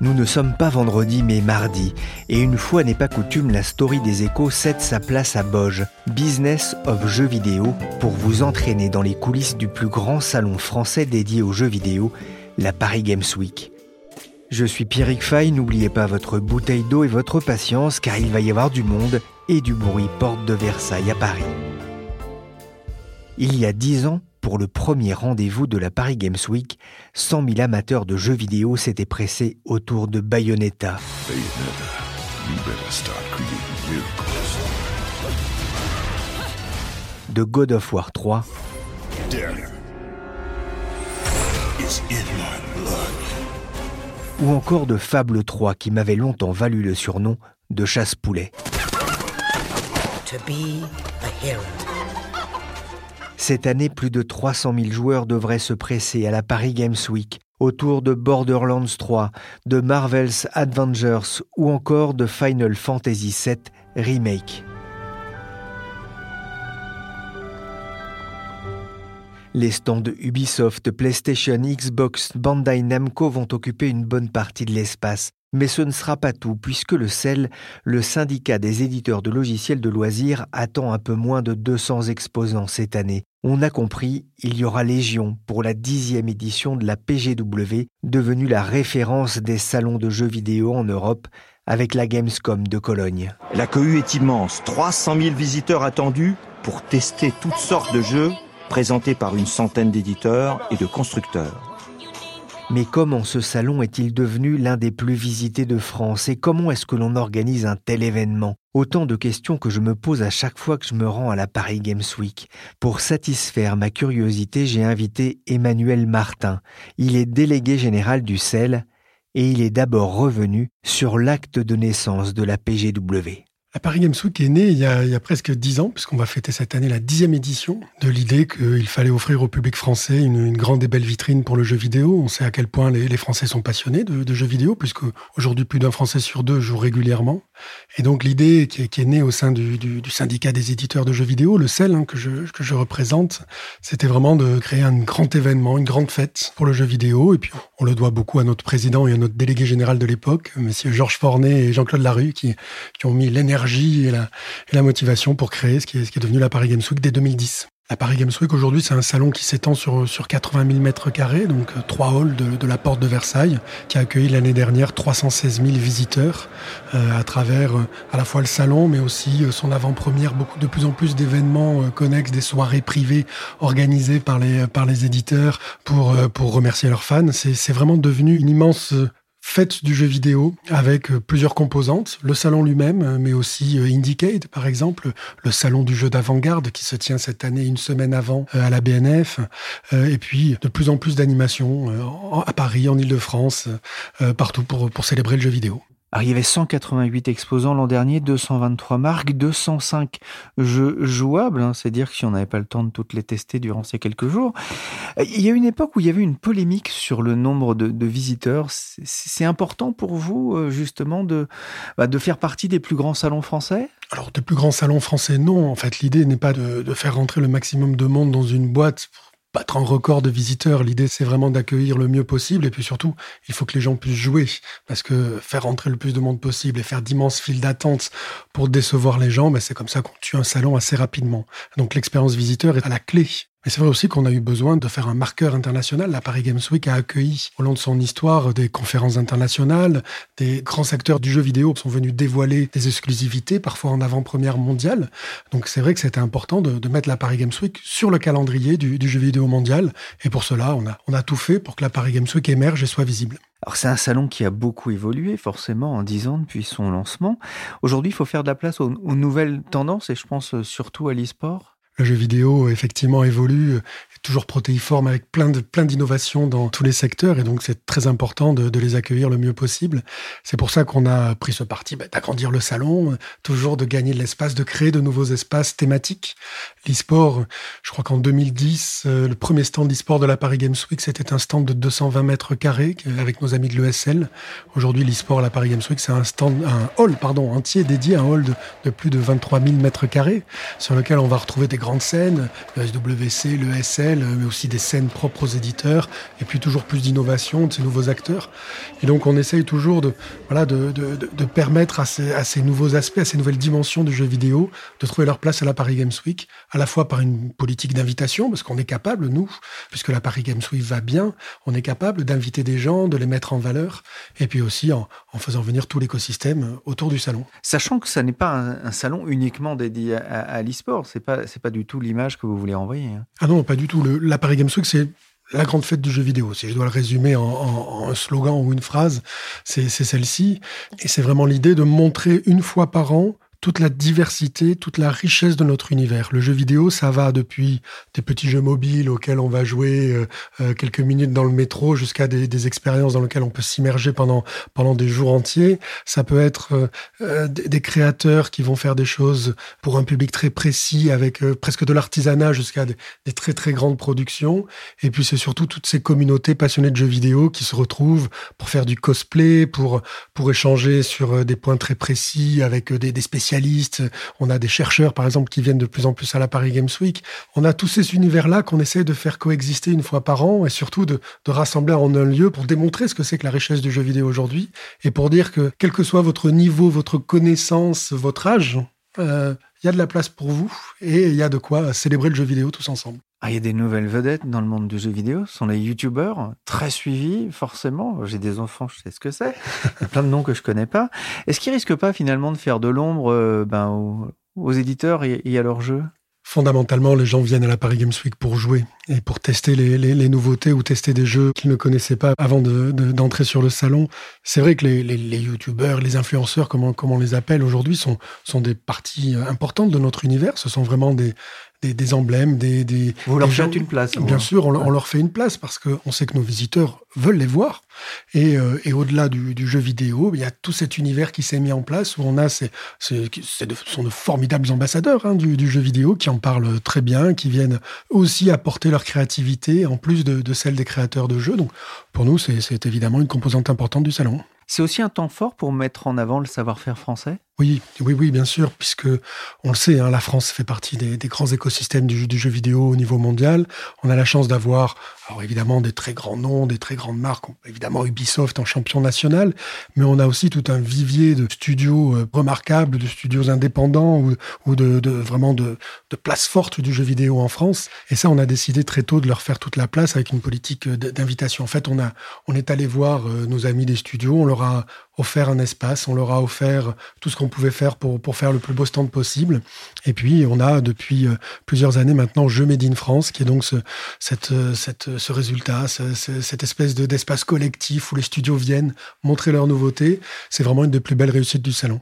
Nous ne sommes pas vendredi mais mardi, et une fois n'est pas coutume, la story des échos cède sa place à Boge, Business of Jeux vidéo, pour vous entraîner dans les coulisses du plus grand salon français dédié aux jeux vidéo, la Paris Games Week. Je suis Pierrick Fay, n'oubliez pas votre bouteille d'eau et votre patience car il va y avoir du monde et du bruit porte de Versailles à Paris. Il y a dix ans, pour le premier rendez-vous de la Paris Games Week, 100 000 amateurs de jeux vidéo s'étaient pressés autour de Bayonetta. De God of War 3. Ou encore de Fable 3 qui m'avait longtemps valu le surnom de chasse-poulet. Cette année, plus de 300 000 joueurs devraient se presser à la Paris Games Week autour de Borderlands 3, de Marvel's Avengers ou encore de Final Fantasy VII Remake. Les stands Ubisoft, PlayStation, Xbox, Bandai Namco vont occuper une bonne partie de l'espace. Mais ce ne sera pas tout, puisque le CEL, le syndicat des éditeurs de logiciels de loisirs, attend un peu moins de 200 exposants cette année. On a compris, il y aura Légion pour la dixième édition de la PGW, devenue la référence des salons de jeux vidéo en Europe, avec la Gamescom de Cologne. La cohue est immense, 300 000 visiteurs attendus pour tester toutes sortes de jeux présentés par une centaine d'éditeurs et de constructeurs. Mais comment ce salon est-il devenu l'un des plus visités de France et comment est-ce que l'on organise un tel événement? Autant de questions que je me pose à chaque fois que je me rends à la Paris Games Week. Pour satisfaire ma curiosité, j'ai invité Emmanuel Martin. Il est délégué général du CEL et il est d'abord revenu sur l'acte de naissance de la PGW. Paris Games Week est née il y a, presque dix ans, puisqu'on va fêter cette année la dixième édition, de l'idée qu'il fallait offrir au public français une, grande et belle vitrine pour le jeu vidéo. On sait à quel point les, Français sont passionnés de, jeux vidéo, puisque aujourd'hui plus d'un Français sur deux joue régulièrement. Et donc l'idée qui, est née au sein du, syndicat des éditeurs de jeux vidéo, le CEL, hein, que, je, représente, c'était vraiment de créer un grand événement, une grande fête pour le jeu vidéo. Et puis on le doit beaucoup à notre président et à notre délégué général de l'époque, Messieurs Georges Fornet et Jean-Claude Larue, qui ont mis l'énergie et la, motivation pour créer ce qui, est, devenu la Paris Games Week dès 2010. La Paris Games Week aujourd'hui, c'est un salon qui s'étend sur, sur 80 000 mètres carrés, donc euh, trois halls de, la porte de Versailles, qui a accueilli l'année dernière 316 000 visiteurs euh, à travers euh, à la fois le salon, mais aussi euh, son avant-première, beaucoup de plus en plus d'événements connexes, des soirées privées organisées par les par les éditeurs pour pour remercier leurs fans. C'est vraiment devenu une immense fête du jeu vidéo avec euh, plusieurs composantes, le salon lui-même, euh, mais aussi euh, Indicate par exemple, le salon du jeu d'avant-garde qui se tient cette année une semaine avant à la BNF, et puis de plus en plus d'animations à Paris, en Ile-de-France, partout pour célébrer le jeu vidéo. Il y avait 188 exposants l'an dernier, 223 marques, 205 jeux jouables. Hein, c'est dire que si on n'avait pas le temps de toutes les tester durant ces quelques jours. Il y a une époque où il y avait une polémique sur le nombre de, visiteurs. C'est important pour vous, euh, justement, de, bah, de faire partie des plus grands salons français? Alors, des plus grands salons français, non. En fait, l'idée n'est pas de, de, faire rentrer le maximum de monde dans une boîte battre un record de visiteurs. L'idée, c'est vraiment d'accueillir le mieux possible. Et puis surtout, il faut que les gens puissent jouer. Parce que faire rentrer le plus de monde possible et faire d'immenses files d'attente pour décevoir les gens, ben c'est comme ça qu'on tue un salon assez rapidement. Donc l'expérience visiteur est à la clé Mais c'est vrai aussi qu'on a eu besoin de faire un marqueur international. La Paris Games Week a accueilli au long de son histoire des conférences internationales, des grands acteurs du jeu vidéo sont venus dévoiler des exclusivités, parfois en avant-première mondiale. Donc c'est vrai que c'était important de, mettre la Paris Games Week sur le calendrier du, jeu vidéo mondial. Et pour cela, on a, tout fait pour que la Paris Games Week émerge et soit visible. Alors c'est un salon qui a beaucoup évolué forcément en dix ans depuis son lancement. Aujourd'hui, il faut faire de la place aux, aux nouvelles tendances et je pense surtout à l'e-sport. Le jeu vidéo, effectivement, évolue, est toujours protéiforme avec plein de plein d'innovations dans tous les secteurs et donc c'est très important de, les accueillir le mieux possible. C'est pour ça qu'on a pris ce parti bah, d'agrandir le salon, toujours de gagner de l'espace, de créer de nouveaux espaces thématiques. L'e-sport, je crois qu'en 2010, euh, le premier stand d'e-sport de la Paris Games Week, c'était un stand de 220 mètres carrés avec nos amis de l'ESL. Aujourd'hui, l'e-sport à la Paris Games Week, c'est un stand, un hall, pardon, entier dédié, un hall de, de plus de 23 000 mètres carrés sur lequel on va retrouver des grandes scènes, le SWC, le SL, mais aussi des scènes propres aux éditeurs, et puis toujours plus d'innovation de ces nouveaux acteurs. Et donc on essaye toujours de, voilà, de, permettre à ces, nouveaux aspects, à ces nouvelles dimensions du jeu vidéo, de trouver leur place à la Paris Games Week, à la fois par une politique d'invitation, parce qu'on est capable, nous, puisque la Paris Games Week va bien, on est capable d'inviter des gens, de les mettre en valeur, et puis aussi en, faisant venir tout l'écosystème autour du salon. Sachant que ça n'est pas un, salon uniquement dédié à, à l'e-sport, c'est pas, c'est pas du tout l'image que vous voulez envoyer. Hein. Ah non, pas du tout. La Paris Games Week, c'est la grande fête du jeu vidéo. Si je dois le résumer en, en, en un slogan ou une phrase, c'est celle-ci. Et c'est vraiment l'idée de montrer une fois par an toute la diversité, toute la richesse de notre univers. Le jeu vidéo, ça va depuis des petits jeux mobiles auxquels on va jouer euh, euh quelques minutes dans le métro jusqu'à des, expériences dans lesquelles on peut s'immerger pendant pendant des jours entiers. Ça peut être euh, des, créateurs qui vont faire des choses pour un public très précis avec presque de l'artisanat jusqu'à des, des, très très grandes productions. Et puis c'est surtout toutes ces communautés passionnées de jeux vidéo qui se retrouvent pour faire du cosplay, pour pour échanger sur des points très précis avec des, des spécialistes on a des chercheurs, par exemple, qui viennent de plus en plus à la Paris Games Week. On a tous ces univers-là qu'on essaie de faire coexister une fois par an et surtout de, rassembler en un lieu pour démontrer ce que c'est que la richesse du jeu vidéo aujourd'hui et pour dire que, quel que soit votre niveau, votre connaissance, votre âge, euh, il y a de la place pour vous et il y a de quoi célébrer le jeu vidéo tous ensemble. Ah, il y a des nouvelles vedettes dans le monde du jeu vidéo. Ce sont les youtubeurs, très suivis, forcément. J'ai des enfants, je sais ce que c'est. Plein de noms que je connais pas. Est-ce qu'ils risquent pas finalement de faire de l'ombre euh, ben, aux, éditeurs et à leurs jeux Fondamentalement, les gens viennent à la Paris Games Week pour jouer et pour tester les, nouveautés ou tester des jeux qu'ils ne connaissaient pas avant d'entrer de, de, sur le salon. C'est vrai que les, les, les youtubeurs, les influenceurs, comme on, comme on les appelle aujourd'hui, sont des parties importantes de notre univers. Ce sont vraiment des, des, des, emblèmes, des, des Vous leur faites une place. Bien moi. sûr, on, on, leur fait une place parce qu'on sait que nos visiteurs veulent les voir. Et, euh, et au-delà du, du, jeu vidéo, il y a tout cet univers qui s'est mis en place où on a ces, ces, ces de, sont de formidables ambassadeurs hein, du, du, jeu vidéo qui en parlent très bien, qui viennent aussi apporter leur créativité en plus de, de celle des créateurs de jeux. Donc pour nous, c'est évidemment une composante importante du salon. C'est aussi un temps fort pour mettre en avant le savoir-faire français? Oui, oui, oui, bien sûr, puisque on le sait, hein, la France fait partie des, grands écosystèmes du, du, jeu vidéo au niveau mondial. On a la chance d'avoir, alors évidemment, des très grands noms, des très grandes marques, évidemment Ubisoft en champion national, mais on a aussi tout un vivier de studios euh, remarquables, de studios indépendants ou, ou de, de, vraiment de, de places fortes du jeu vidéo en France. Et ça, on a décidé très tôt de leur faire toute la place avec une politique euh, d'invitation. En fait, on a, on est allé voir euh, nos amis des studios, on leur a offert un espace, on leur a offert tout ce qu'on pouvait faire pour, pour faire le plus beau stand possible. Et puis, on a depuis euh, plusieurs années maintenant Jeux Made in France, qui est donc ce, cette, cette, ce résultat, ce, cette espèce d'espace collectif où les studios viennent montrer leurs nouveautés. C'est vraiment une des plus belles réussites du salon.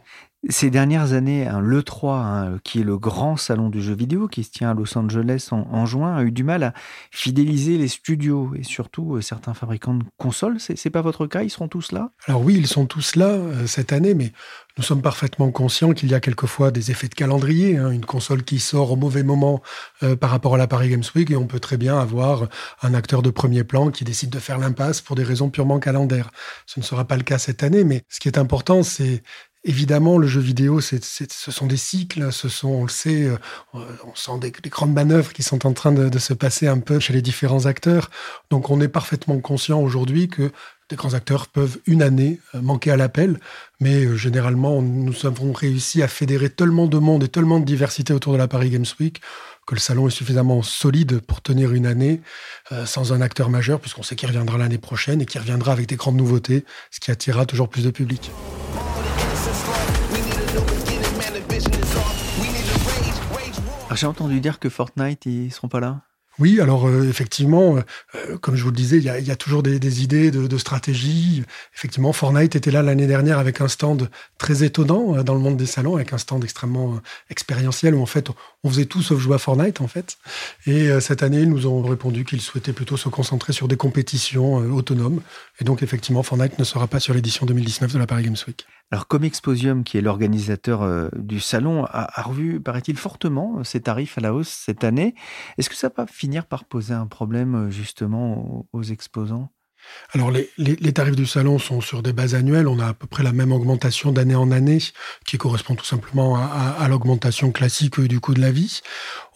Ces dernières années, hein, l'E3, hein, qui est le grand salon du jeu vidéo qui se tient à Los Angeles en, juin, a eu du mal à fidéliser les studios et surtout euh, certains fabricants de consoles. C'est pas votre cas? Ils seront tous là? Alors oui, ils sont tous là euh, cette année, mais nous sommes parfaitement conscients qu'il y a quelquefois des effets de calendrier, hein, une console qui sort au mauvais moment euh, par rapport à la Paris Games Week, et on peut très bien avoir un acteur de premier plan qui décide de faire l'impasse pour des raisons purement calendaires. Ce ne sera pas le cas cette année, mais ce qui est important, c'est Évidemment, le jeu vidéo, ce sont des cycles, on le sait, euh, on sent des, des, grandes manœuvres qui sont en train de, de, se passer un peu chez les différents acteurs. Donc, on est parfaitement conscient aujourd'hui que des grands acteurs peuvent une année manquer à l'appel, mais généralement, nous avons réussi à fédérer tellement de monde et tellement de diversité autour de la Paris Games Week que le salon est suffisamment solide pour tenir une année sans un acteur majeur, puisqu'on sait qu'il reviendra l'année prochaine et qu'il reviendra avec des grandes nouveautés, ce qui attirera toujours plus de public. J'ai entendu dire que Fortnite, ils seront pas là oui, alors euh, effectivement, euh, comme je vous le disais, il y a, toujours des, idées de, stratégie. Effectivement, Fortnite était là l'année dernière avec un stand très étonnant euh, dans le monde des salons, avec un stand extrêmement expérientiel où en fait on faisait tout sauf jouer à Fortnite en fait. Et cette année, ils nous ont répondu qu'ils souhaitaient plutôt se concentrer sur des compétitions autonomes. Et donc effectivement, Fortnite ne sera pas sur l'édition 2019 de la Paris Games Week. Alors, Comexposium, qui est l'organisateur euh, du salon, a, revu, paraît-il, fortement ses tarifs à la hausse cette année. Est-ce que ça va finir par poser un problème euh, justement aux, exposants? Alors les, tarifs du salon sont sur des bases annuelles. On a à peu près la même augmentation d'année en année, qui correspond tout simplement à, l'augmentation classique du coût de la vie.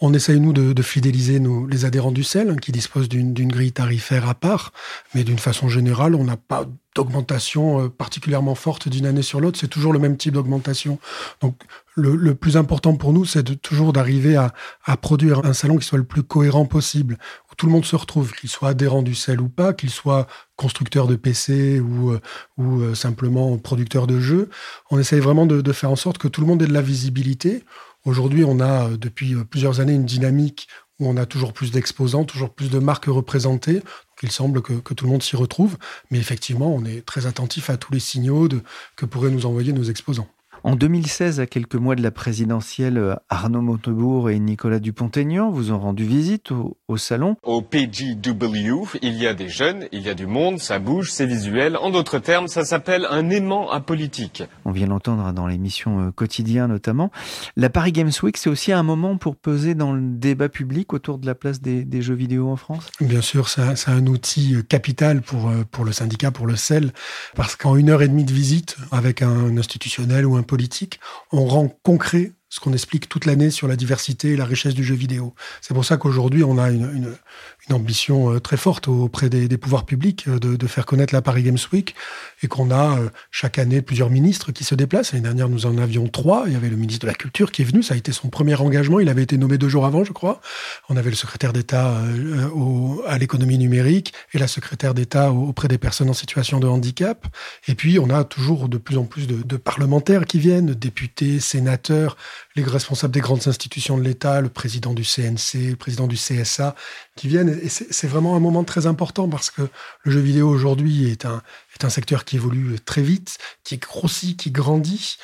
On essaye, nous, de, fidéliser les adhérents du CEL, qui disposent d'une grille tarifaire à part. Mais d'une façon générale, on n'a pas d'augmentation euh, particulièrement forte d'une année sur l'autre. C'est toujours le même type d'augmentation. Donc, le, plus important pour nous, c'est toujours d'arriver à, produire un salon qui soit le plus cohérent possible, où tout le monde se retrouve, qu'il soit adhérent du sel ou pas, qu'il soit constructeur de PC ou, euh, euh, simplement producteur de jeux. On essaye vraiment de, de, faire en sorte que tout le monde ait de la visibilité. Aujourd'hui, on a depuis plusieurs années une dynamique où on a toujours plus d'exposants, toujours plus de marques représentées. Il semble que, tout le monde s'y retrouve, mais effectivement, on est très attentif à tous les signaux que pourraient nous envoyer nos exposants. En 2016, à quelques mois de la présidentielle, Arnaud Montebourg et Nicolas Dupont-Aignan vous ont rendu visite au, salon. Au PGW, il y a des jeunes, il y a du monde, ça bouge, c'est visuel. En d'autres termes, ça s'appelle un aimant apolitique. On vient l'entendre dans l'émission euh, quotidien notamment. La Paris Games Week, c'est aussi un moment pour peser dans le débat public autour de la place des, jeux vidéo en France? Bien sûr, c'est un, outil euh, capital pour, euh, pour le syndicat, pour le CEL, parce qu'en une heure et demie de visite, avec un institutionnel ou un on rend concret ce qu'on explique toute l'année sur la diversité et la richesse du jeu vidéo. C'est pour ça qu'aujourd'hui, on a une, ambition euh, très forte auprès des, pouvoirs publics euh, de, faire connaître la Paris Games Week et qu'on a euh, chaque année plusieurs ministres qui se déplacent. L'année dernière, nous en avions trois. Il y avait le ministre de la Culture qui est venu. Ça a été son premier engagement. Il avait été nommé deux jours avant, je crois. On avait le secrétaire d'État à l'économie numérique et la secrétaire d'État auprès des personnes en situation de handicap. Et puis, on a toujours de plus en plus de, de parlementaires qui viennent, députés, sénateurs, les responsables des grandes institutions de l'État, le président du CNC, le président du CSA, qui viennent. C'est vraiment un moment très important parce que le jeu vidéo aujourd'hui est un, secteur qui évolue très vite, qui grossit, qui grandit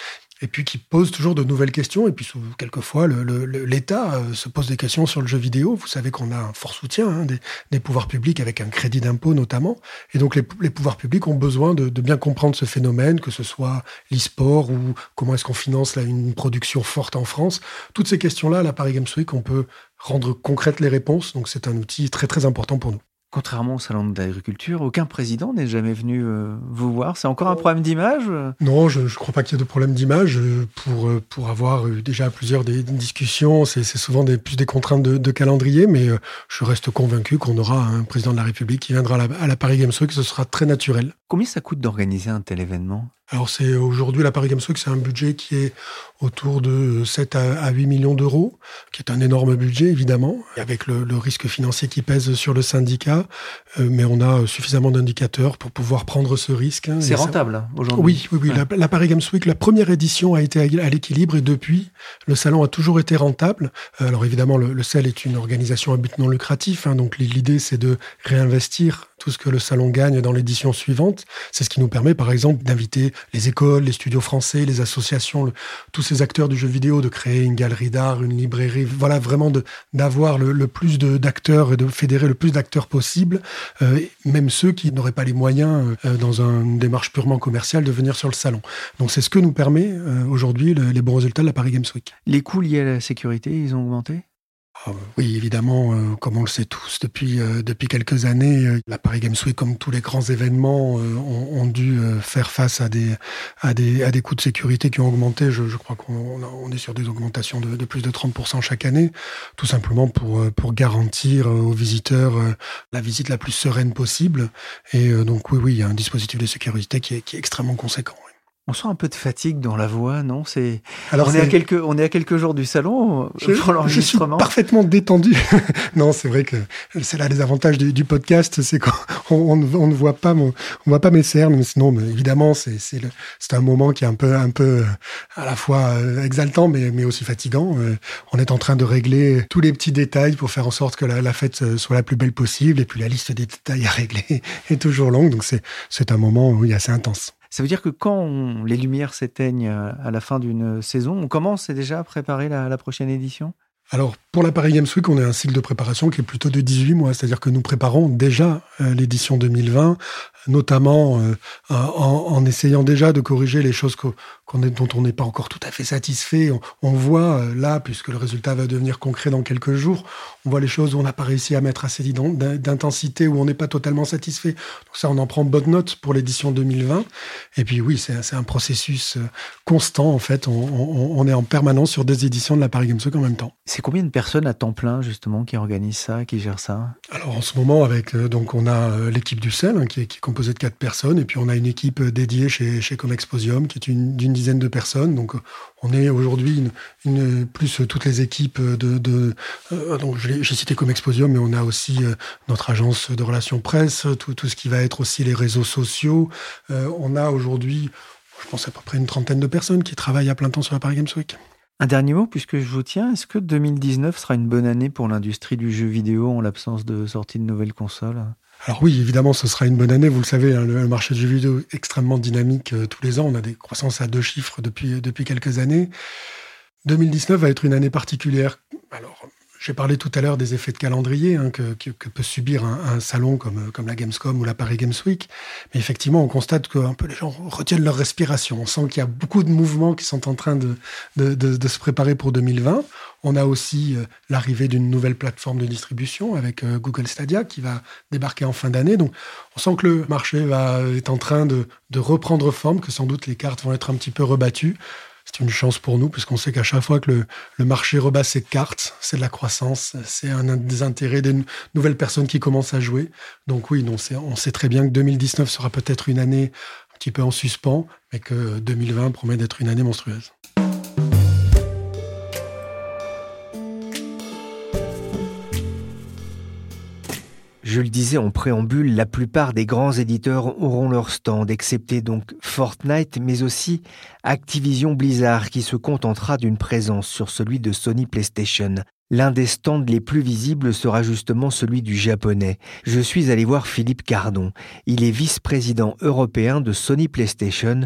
et puis qui pose toujours de nouvelles questions. Et puis quelquefois, l'État euh, se pose des questions sur le jeu vidéo. Vous savez qu'on a un fort soutien hein, des, pouvoirs publics avec un crédit d'impôt notamment. Et donc les, pouvoirs publics ont besoin de, bien comprendre ce phénomène, que ce soit l'e-sport ou comment est-ce qu'on finance une production forte en France. Toutes ces questions-là, à la Paris Games Week, on peut rendre concrètes les réponses. Donc c'est un outil très très important pour nous. Contrairement au salon de l'agriculture, aucun président n'est jamais venu euh, vous voir. C'est encore un problème d'image Non, je ne crois pas qu'il y ait de problème d'image. Pour, euh, pour avoir eu déjà plusieurs des, discussions, c'est souvent des, plus des contraintes de, calendrier, mais euh, je reste convaincu qu'on aura un président de la République qui viendra à la, à la Paris Games Week, ce sera très naturel. Combien ça coûte d'organiser un tel événement? Alors c'est aujourd'hui la Paris Games Week, c'est un budget qui est autour de 7 à 8 millions d'euros, qui est un énorme budget évidemment, avec le, risque financier qui pèse sur le syndicat, euh, mais on a suffisamment d'indicateurs pour pouvoir prendre ce risque. Hein, c'est rentable hein, aujourd'hui. Oui, oui, oui. La, Paris Games Week, la première édition a été à l'équilibre et depuis, le salon a toujours été rentable. Euh, alors évidemment, le, le CEL est une organisation à but non lucratif, hein, donc l'idée c'est de réinvestir tout ce que le salon gagne dans l'édition suivante. C'est ce qui nous permet, par exemple, d'inviter les écoles, les studios français, les associations, tous ces acteurs du jeu vidéo, de créer une galerie d'art, une librairie, voilà, vraiment d'avoir le, plus d'acteurs et de fédérer le plus d'acteurs possible, euh, même ceux qui n'auraient pas les moyens, euh, dans une démarche purement commerciale, de venir sur le salon. Donc c'est ce que nous permet euh, aujourd'hui les bons résultats de la Paris Games Week. Les coûts liés à la sécurité, ils ont augmenté? Oui, évidemment, euh, comme on le sait tous depuis, euh, depuis quelques années, euh, la Paris Games Week, comme tous les grands événements, ont, dû faire face à des, à, des, à des coûts de sécurité qui ont augmenté. Je, je crois qu'on on est sur des augmentations de, de, plus de 30% chaque année, tout simplement pour, pour garantir aux visiteurs la visite la plus sereine possible. Et donc oui, oui, il y a un dispositif de sécurité qui est, qui est extrêmement conséquent. On sent un peu de fatigue dans la voix, non? C'est. Alors on est... à quelques on est à quelques jours du salon je, pour l'enregistrement. Je suis parfaitement détendu. non, c'est vrai que c'est là les avantages du, podcast, c'est qu'on on, on, ne voit pas mon, on voit pas mes cernes. Mais sinon, mais évidemment, c'est c'est c'est un moment qui est un peu un peu à la fois euh, exaltant, mais mais aussi fatigant. Euh, on est en train de régler tous les petits détails pour faire en sorte que la, la fête euh, soit la plus belle possible. Et puis la liste des détails à régler est toujours longue. Donc c'est c'est un moment oui assez intense. Ça veut dire que quand les lumières s'éteignent euh, à la fin d'une saison, on commence déjà à préparer la, prochaine édition? Pour la Paris Games Week, on a un cycle de préparation qui est plutôt de 18 mois, c'est-à-dire que nous préparons déjà euh, l'édition 2020 notamment euh, en, essayant déjà de corriger les choses dont on n'est pas encore tout à fait satisfait. On, voit euh, là, puisque le résultat va devenir concret dans quelques jours, on voit les choses où on n'a pas réussi à mettre assez d'intensité, où on n'est pas totalement satisfait. Donc ça, on en prend bonne note pour l'édition 2020. Et puis oui, c'est un processus constant, en fait. On, est en permanence sur des éditions de la Paris Games Week en même temps. C'est combien de personnes à temps plein, justement, qui organisent ça, qui gèrent ça? Alors en ce moment, avec donc on a l'équipe du CEL, hein, qui, est, qui est composé de quatre personnes. Et puis on a une équipe dédiée chez, chez Comexposium qui est d'une dizaine de personnes. Donc on est aujourd'hui plus toutes les équipes de. de euh, donc j'ai cité Comexposium, mais on a aussi euh, notre agence de relations presse, tout, ce qui va être aussi les réseaux sociaux. Euh, on a aujourd'hui, je pense à peu près une trentaine de personnes qui travaillent à plein temps sur la Paris Games Week. Un dernier mot, puisque je vous tiens, est-ce que 2019 sera une bonne année pour l'industrie du jeu vidéo en l'absence de sortie de nouvelles consoles? Alors oui, évidemment, ce sera une bonne année. Vous le savez, hein, le marché du jeu vidéo est extrêmement dynamique euh, tous les ans. On a des croissances à deux chiffres depuis, depuis quelques années. 2019 va être une année particulière. Alors, j'ai parlé tout à l'heure des effets de calendrier hein, que, peut subir un, salon comme, la Gamescom ou la Paris Games Week. Mais effectivement, on constate que un peu les gens retiennent leur respiration. On sent qu'il y a beaucoup de mouvements qui sont en train de, se préparer pour 2020. On a aussi euh, l'arrivée d'une nouvelle plateforme de distribution avec euh, Google Stadia qui va débarquer en fin d'année. Donc, on sent que le marché est en train de reprendre forme, que sans doute les cartes vont être un petit peu rebattues c'est une chance pour nous, puisqu'on sait qu'à chaque fois que le, marché rebat ses cartes, c'est de la croissance, c'est un des intérêts des nouvelles personnes qui commencent à jouer. Donc oui, on sait très bien que 2019 sera peut-être une année un petit peu en suspens, mais que 2020 promet d'être une année monstrueuse. Je le disais en préambule, la plupart des grands éditeurs auront leur stand, excepté donc Fortnite, mais aussi Activision Blizzard qui se contentera d'une présence sur celui de Sony PlayStation. L'un des stands les plus visibles sera justement celui du japonais. Je suis allé voir Philippe Cardon. Il est vice-président européen de Sony PlayStation.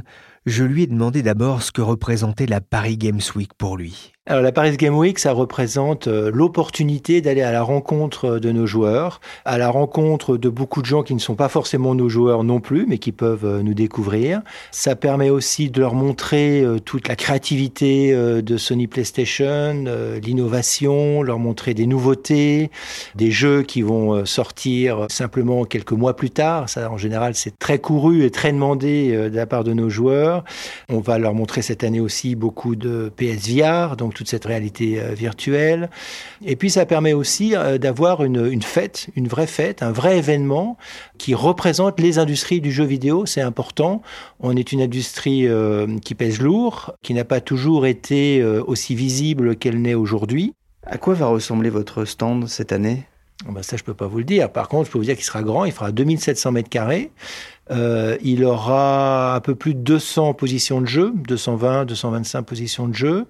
Je lui ai demandé d'abord ce que représentait la Paris Games Week pour lui. Alors la Paris Game Week, ça représente euh, l'opportunité d'aller à la rencontre de nos joueurs, à la rencontre de beaucoup de gens qui ne sont pas forcément nos joueurs non plus, mais qui peuvent euh, nous découvrir. Ça permet aussi de leur montrer euh, toute la créativité de Sony PlayStation, l'innovation, leur montrer des nouveautés, des jeux qui vont sortir simplement quelques mois plus tard. Ça, en général, c'est très couru et très demandé de la part de nos joueurs. On va leur montrer cette année aussi beaucoup de PSVR, donc toute cette réalité euh, virtuelle. Et puis ça permet aussi euh, d'avoir une, fête, une vraie fête, un vrai événement qui représente les industries du jeu vidéo. C'est important. On est une industrie euh, qui pèse lourd, qui n'a pas toujours été aussi visible qu'elle n'est aujourd'hui. À quoi va ressembler votre stand cette année? Ben ça, je peux pas vous le dire. Par contre, je peux vous dire qu'il sera grand. Il fera 2700 mètres carrés. il aura un peu plus de 200 positions de jeu, 220, 225 positions de jeu.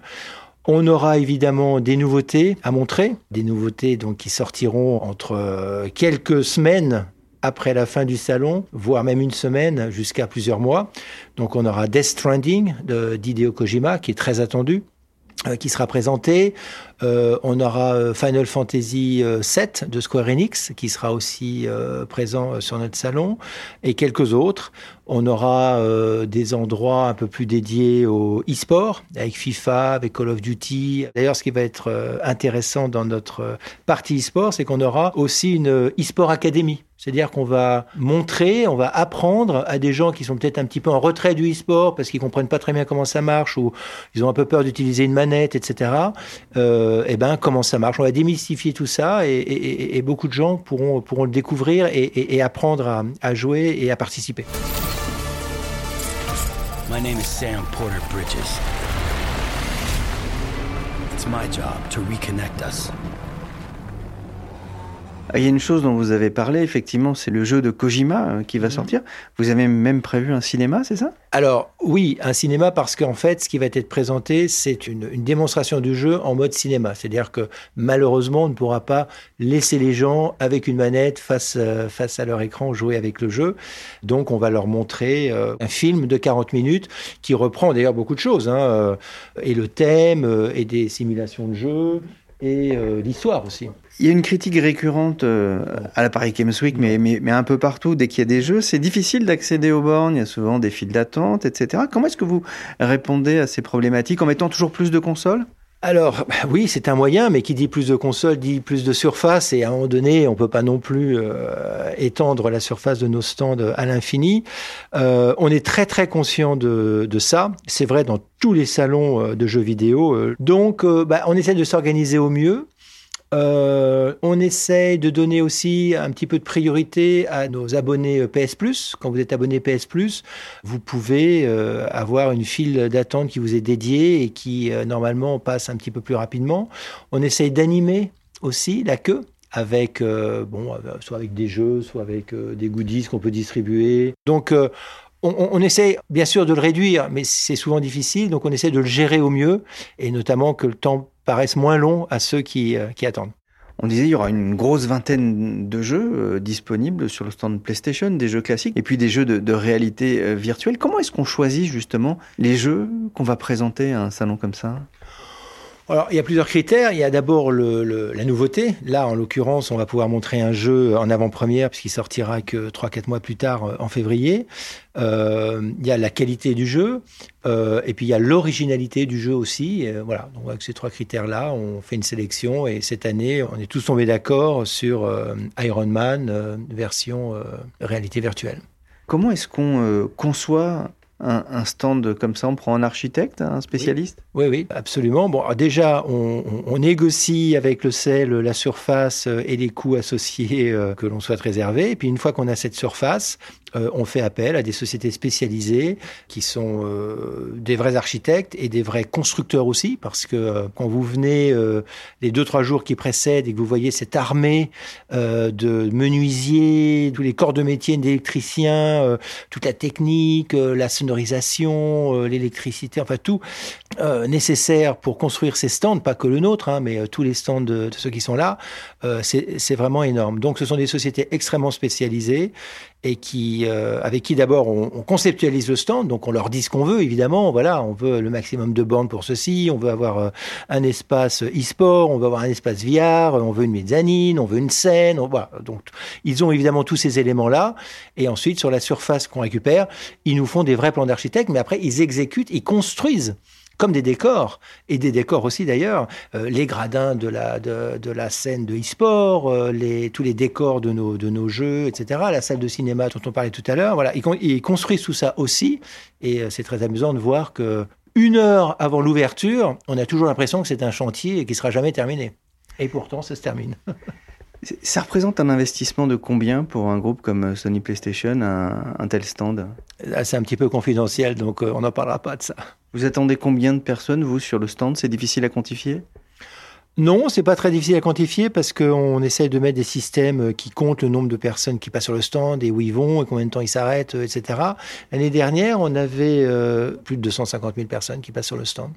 On aura évidemment des nouveautés à montrer, des nouveautés donc qui sortiront entre euh, quelques semaines après la fin du salon, voire même une semaine jusqu'à plusieurs mois. Donc on aura Death Stranding de d'Hideo Kojima qui est très attendu. Euh, qui sera présenté. Euh, on aura euh, Final Fantasy VII de Square Enix qui sera aussi présent sur notre salon et quelques autres. On aura des endroits un peu plus dédiés au e-sport avec FIFA, avec Call of Duty. D'ailleurs, ce qui va être intéressant dans notre partie e-sport, c'est qu'on aura aussi une e-sport academy c'est-à-dire qu'on va montrer, on va apprendre à des gens qui sont peut-être un petit peu en retrait du e-sport parce qu'ils comprennent pas très bien comment ça marche ou ils ont un peu peur d'utiliser une manette, etc. Euh, et eh ben comment ça marche On va démystifier tout ça et, beaucoup de gens pourront pourront le découvrir et, apprendre à, à, jouer et à participer. My name is Sam Porter Bridges. It's my job to reconnect us. Ah, il y a une chose dont vous avez parlé, effectivement, c'est le jeu de Kojima euh, qui va mhm. sortir. Vous avez même prévu un cinéma, c'est ça? Alors oui, un cinéma parce qu'en fait, ce qui va être présenté, c'est une, démonstration du jeu en mode cinéma. C'est-à-dire que malheureusement, on ne pourra pas laisser les gens avec une manette face, euh, face à leur écran jouer avec le jeu. Donc on va leur montrer euh, un film de 40 minutes qui reprend d'ailleurs beaucoup de choses, hein, et le thème, et des simulations de jeu, et l'histoire aussi. Il y a une critique récurrente euh, à l'appareil Games Week, mais, un peu partout, dès qu'il y a des jeux, c'est difficile d'accéder aux bornes, il y a souvent des files d'attente, etc. Comment est-ce que vous répondez à ces problématiques en mettant toujours plus de consoles? Alors oui, c'est un moyen, mais qui dit plus de consoles dit plus de surface, et à un moment donné, on peut pas non plus euh, étendre la surface de nos stands à l'infini. Euh, on est très très conscient de, ça. C'est vrai dans tous les salons de jeux vidéo. Donc, bah, on essaie de s'organiser au mieux. Euh, on essaye de donner aussi un petit peu de priorité à nos abonnés euh, PS Plus. Quand vous êtes abonné PS Plus, vous pouvez euh, avoir une file d'attente qui vous est dédiée et qui normalement passe un petit peu plus rapidement. On essaye d'animer aussi la queue avec bon soit avec des jeux, soit avec des goodies qu'on peut distribuer. Donc on, on, essaie bien sûr de le réduire, mais c'est souvent difficile, donc on essaie de le gérer au mieux, et notamment que le temps paraissent moins longs à ceux qui, euh, qui attendent. On disait il y aura une grosse vingtaine de jeux euh, disponibles sur le stand PlayStation, des jeux classiques et puis des jeux de, réalité euh, virtuelle. Comment est-ce qu'on choisit justement les jeux qu'on va présenter à un salon comme ça? Alors, il y a plusieurs critères. Il y a d'abord la nouveauté. Là, en l'occurrence, on va pouvoir montrer un jeu en avant-première puisqu'il sortira que 3-4 mois plus tard, en février. Euh, il y a la qualité du jeu, euh, et puis il y a l'originalité du jeu aussi. voilà, donc avec ces trois critères-là, on fait une sélection, et cette année, on est tous tombés d'accord sur euh, Iron Man version réalité virtuelle. Comment est-ce qu'on conçoit un, stand comme ça On prend un architecte, un spécialiste? Oui, oui, absolument. Bon, déjà, on, négocie avec le sel la surface et les coûts associés que l'on souhaite réserver. Et puis, une fois qu'on a cette surface, euh, on fait appel à des sociétés spécialisées qui sont euh, des vrais architectes et des vrais constructeurs aussi, parce que euh, quand vous venez les deux trois jours qui précèdent et que vous voyez cette armée de menuisiers, tous les corps de métier d'électriciens, toute la technique, la sonorisation, l'électricité, enfin tout nécessaire pour construire ces stands, pas que le nôtre, hein, mais tous les stands de, ceux qui sont là, c'est vraiment énorme. Donc ce sont des sociétés extrêmement spécialisées et qui, euh, avec qui d'abord on, conceptualise le stand, donc on leur dit ce qu'on veut évidemment, voilà, on veut le maximum de bornes pour ceci, on veut avoir euh, un espace e-sport, on veut avoir un espace VR, on veut une mezzanine, on veut une scène, voilà. Donc ils ont évidemment tous ces éléments-là, et ensuite sur la surface qu'on récupère, ils nous font des vrais plans d'architecte, mais après ils exécutent, ils construisent comme des décors, et des décors aussi d'ailleurs, euh, les gradins de la, de, la scène de e-sport, euh, tous les décors de nos, de nos jeux, etc., la salle de cinéma dont on parlait tout à l'heure, voilà, ils, construisent tout ça aussi, et euh, c'est très amusant de voir que une heure avant l'ouverture, on a toujours l'impression que c'est un chantier et qui sera jamais terminé. Et pourtant, ça se termine. Ça représente un investissement de combien pour un groupe comme Sony PlayStation, un, tel stand? C'est un petit peu confidentiel, donc on n'en parlera pas de ça. Vous attendez combien de personnes, vous, sur le stand? C'est difficile à quantifier? Non, c'est pas très difficile à quantifier parce qu'on essaie de mettre des systèmes qui comptent le nombre de personnes qui passent sur le stand et où ils vont et combien de temps ils s'arrêtent, etc. L'année dernière, on avait euh, plus de 250 000 personnes qui passent sur le stand.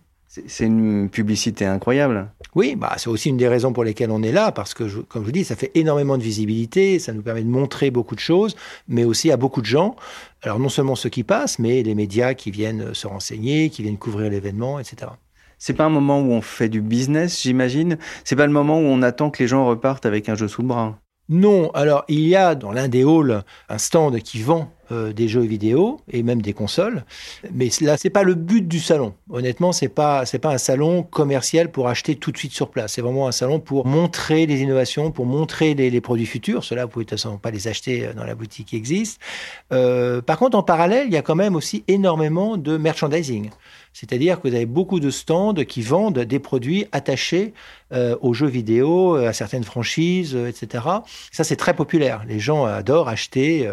C'est une publicité incroyable. Oui, bah, c'est aussi une des raisons pour lesquelles on est là, parce que, comme je vous dis, ça fait énormément de visibilité, ça nous permet de montrer beaucoup de choses, mais aussi à beaucoup de gens. Alors non seulement ceux qui passent, mais les médias qui viennent se renseigner, qui viennent couvrir l'événement, etc. C'est pas un moment où on fait du business, j'imagine. C'est pas le moment où on attend que les gens repartent avec un jeu sous le bras. Non, alors il y a dans l'un des halls un stand qui vend euh, des jeux vidéo et même des consoles, mais là c'est pas le but du salon. Honnêtement, c'est pas c'est pas un salon commercial pour acheter tout de suite sur place. C'est vraiment un salon pour montrer les innovations, pour montrer les, produits futurs. Cela vous pouvez de toute façon pas les acheter euh, dans la boutique qui existe. Euh, par contre, en parallèle, il y a quand même aussi énormément de merchandising. C'est-à-dire que vous avez beaucoup de stands qui vendent des produits attachés euh, aux jeux vidéo, euh, à certaines franchises, euh, etc. Ça, c'est très populaire. Les gens adorent acheter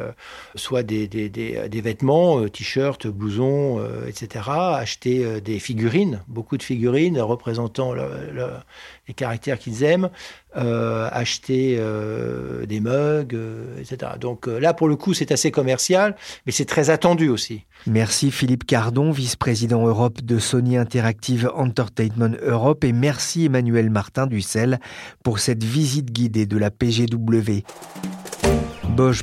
soit des, vêtements, t-shirts, blousons, etc. Acheter des figurines, beaucoup de figurines représentant le, le, les caractères qu'ils aiment, euh, acheter euh, des mugs, euh, etc. Donc là, pour le coup, c'est assez commercial, mais c'est très attendu aussi. Merci Philippe Cardon, vice-président Europe de Sony Interactive Entertainment Europe, et merci Emmanuel Martin Dussel pour cette visite guidée de la PGW.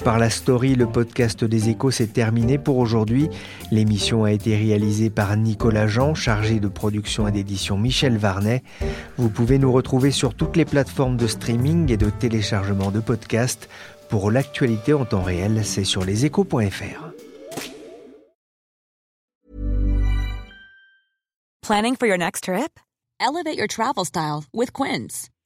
Par la story, le podcast des échos s'est terminé pour aujourd'hui. L'émission a été réalisée par Nicolas Jean, chargé de production et d'édition Michel Varnet. Vous pouvez nous retrouver sur toutes les plateformes de streaming et de téléchargement de podcasts. Pour l'actualité en temps réel, c'est sur leséchos.fr. Planning for your next trip? Elevate your travel style with Quince.